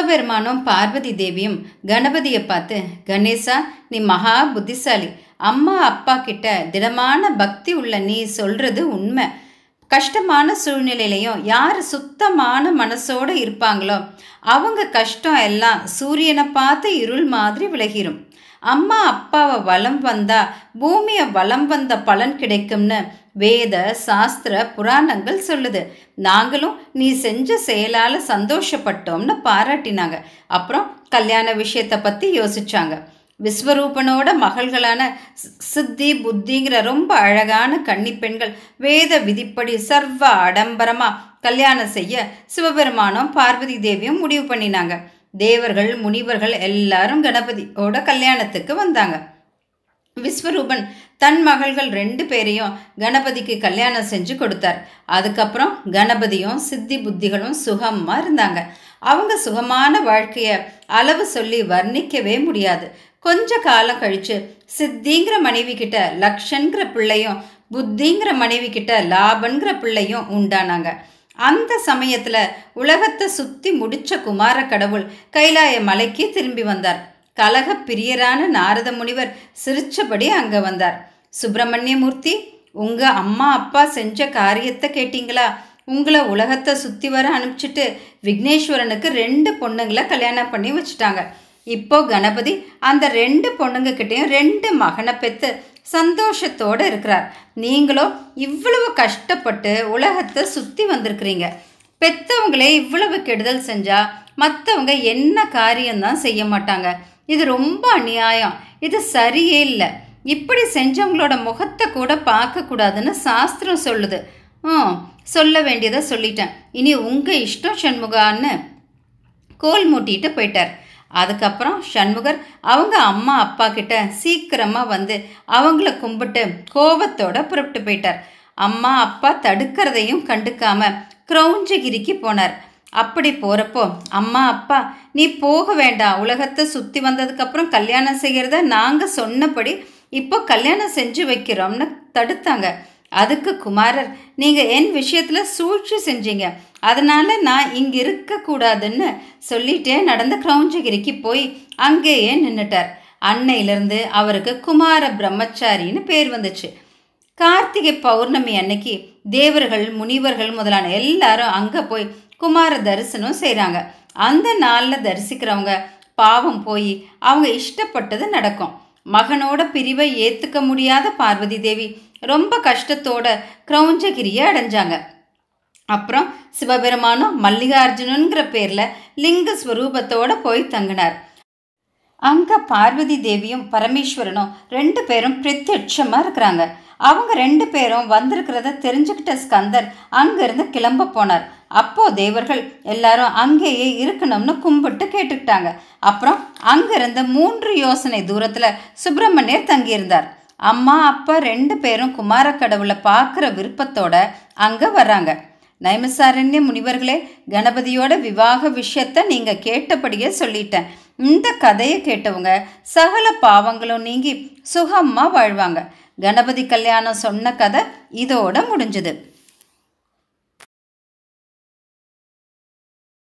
சிவபெருமானும் பார்வதி தேவியும் கணபதியை பார்த்து கணேசா நீ மகா புத்திசாலி. அம்மா அப்பா கிட்ட திடமான பக்தி உள்ள நீ சொல்றது உண்மை. கஷ்டமான சூழ்நிலையிலையும் யார் சுத்தமான மனசோடு இருப்பாங்களோ அவங்க கஷ்டம் எல்லாம் சூரியனை பார்த்து இருள் மாதிரி விலகிரும். அம்மா அப்பாவை வலம் வந்தா பூமியை வலம் வந்த பலன் கிடைக்கும்னு வேத சாஸ்திர புராணங்கள் சொல்லுது. நாங்களும் நீ செஞ்ச செயலால் சந்தோஷப்பட்டோம்னு பாராட்டினாங்க. அப்புறம் கல்யாண விஷயத்தை பற்றி யோசிச்சாங்க. விஸ்வரூபனோட மகள்களான சித்தி புத்திங்கிற ரொம்ப அழகான கன்னி பெண்கள் வேத விதிப்படி சர்வ ஆடம்பரமா கல்யாணம் செய்ய சிவபெருமானும் பார்வதி தேவியும் முடிவு பண்ணினாங்க. தேவர்கள் முனிவர்கள் எல்லாரும் கணபதியோட கல்யாணத்துக்கு வந்தாங்க. விஸ்வரூபன் தன் மகள்கள் ரெண்டு பேரையும் கணபதிக்கு கல்யாணம் செஞ்சு கொடுத்தார். அதுக்கப்புறம் கணபதியும் சித்தி புத்திகளும் சுகமா இருந்தாங்க. அவங்க சுகமான வாழ்க்கைய அளவு சொல்லி வர்ணிக்கவே முடியாது. கொஞ்ச காலம் கழிச்சு சித்திங்கிற மனைவி கிட்ட லக்ஷன்கிற பிள்ளையும் புத்திங்கிற மனைவி கிட்ட லாபன்கிற பிள்ளையும் உண்டானாங்க. அந்த சமயத்தில் உலகத்தை சுற்றி முடிச்ச குமார கடவுள் கைலாய மலைக்கு திரும்பி வந்தார். கலக பிரியரான நாரத முனிவர் சிரிச்சபடி அங்கே வந்தார். சுப்பிரமணியமூர்த்தி உங்கள் அம்மா அப்பா செஞ்ச காரியத்தை கேட்டிங்களா? உங்களை உலகத்தை சுற்றி வர அனுப்பிச்சிட்டு விக்னேஸ்வரனுக்கு ரெண்டு பொண்ணுங்களை கல்யாணம் பண்ணி வச்சுட்டாங்க. இப்போ கணபதி அந்த ரெண்டு பொண்ணுங்கக்கிட்டேயும் ரெண்டு மகனை பெற்று சந்தோஷத்தோடு இருக்கிறார். நீங்களும் இவ்வளவு கஷ்டப்பட்டு உலகத்தை சுற்றி வந்திருக்கிறீங்க. பெத்தவங்களே இவ்வளவு கெடுதல் செஞ்சால் மற்றவங்க என்ன காரியம்தான் செய்ய மாட்டாங்க. இது ரொம்ப அநியாயம். இது சரியே இல்லை. இப்படி செஞ்சவங்களோட முகத்தை கூட பார்க்கக்கூடாதுன்னு சாஸ்திரம் சொல்லுது. ம் சொல்ல வேண்டியதை சொல்லிட்டேன். இனி உங்கள் இஷ்டம் சண்முகான்னு கோல் மூட்டிட்டு போயிட்டார். அதுக்கப்புறம் சண்முகர் அவங்க அம்மா அப்பா கிட்ட சீக்கிரமாக வந்து அவங்கள கும்பிட்டு கோபத்தோட புறப்பட்டு போயிட்டார். அம்மா அப்பா தடுக்கிறதையும் கண்டுக்காம கிரௌஞ்சகிரிக்கு போனார். அப்படி போகிறப்போ அம்மா அப்பா நீ போக வேண்டாம். உலகத்தை சுற்றி வந்ததுக்கப்புறம் கல்யாணம் செய்கிறத நாங்கள் சொன்னபடி இப்போ கல்யாணம் செஞ்சு வைக்கிறோம்னு தடுத்தாங்க. அதுக்கு குமாரர் நீங்கள் என் விஷயத்தில் சூழ்ச்சி செஞ்சீங்க. அதனால் நான் இங்கே இருக்கக்கூடாதுன்னு சொல்லிட்டே நடந்த கிரௌஞ்சகிரிக்கு போய் அங்கேயே நின்றுட்டார் அன்னையிலிருந்து அவருக்கு குமார பிரம்மச்சாரின்னு பேர் வந்துச்சு. கார்த்திகை பௌர்ணமி அன்னைக்கு தேவர்கள் முனிவர்கள் முதலான எல்லாரும் அங்கே போய் குமார தரிசனம் செய்கிறாங்க அந்த நாளில் தரிசிக்கிறவங்க பாவம் போய் அவங்க இஷ்டப்பட்டது நடக்கும். மகனோட பிரிவை ஏற்றுக்க முடியாத பார்வதி தேவி ரொம்ப கஷ்டத்தோட கிரௌஞ்சகிரியை அடைஞ்சாங்க. அப்புறம் சிவபெருமானும் மல்லிகார்ஜுனனுங்கிற பேரில் லிங்க ஸ்வரூபத்தோட போய் தங்கினார். அங்கே பார்வதி தேவியும் பரமேஸ்வரனும் ரெண்டு பேரும் பிரத்யட்சமாக இருக்கிறாங்க. அவங்க ரெண்டு பேரும் வந்திருக்கிறத தெரிஞ்சுக்கிட்ட ஸ்கந்தர் அங்கேருந்து கிளம்ப போனார். அப்போ தேவர்கள் எல்லாரும் அங்கேயே இருக்கணும்னு கும்பிட்டு கேட்டுக்கிட்டாங்க. அப்புறம் அங்கேருந்து மூன்று யோசனை தூரத்தில் சுப்பிரமணியர் தங்கியிருந்தார். அம்மா அப்பா ரெண்டு பேரும் குமார கடவுளை பார்க்குற விருப்பத்தோட அங்கே வர்றாங்க. நைமசாரண்ய முனிவர்களே கணபதியோட விவாக விஷயத்த நீங்கள் கேட்டபடியே சொல்லிட்டேன். இந்த கதையை கேட்டவங்க சகல பாவங்களும் நீங்கி சுகமாக வாழ்வாங்க. கணபதி கல்யாணம் சொன்ன கதை இதோட முடிஞ்சுது.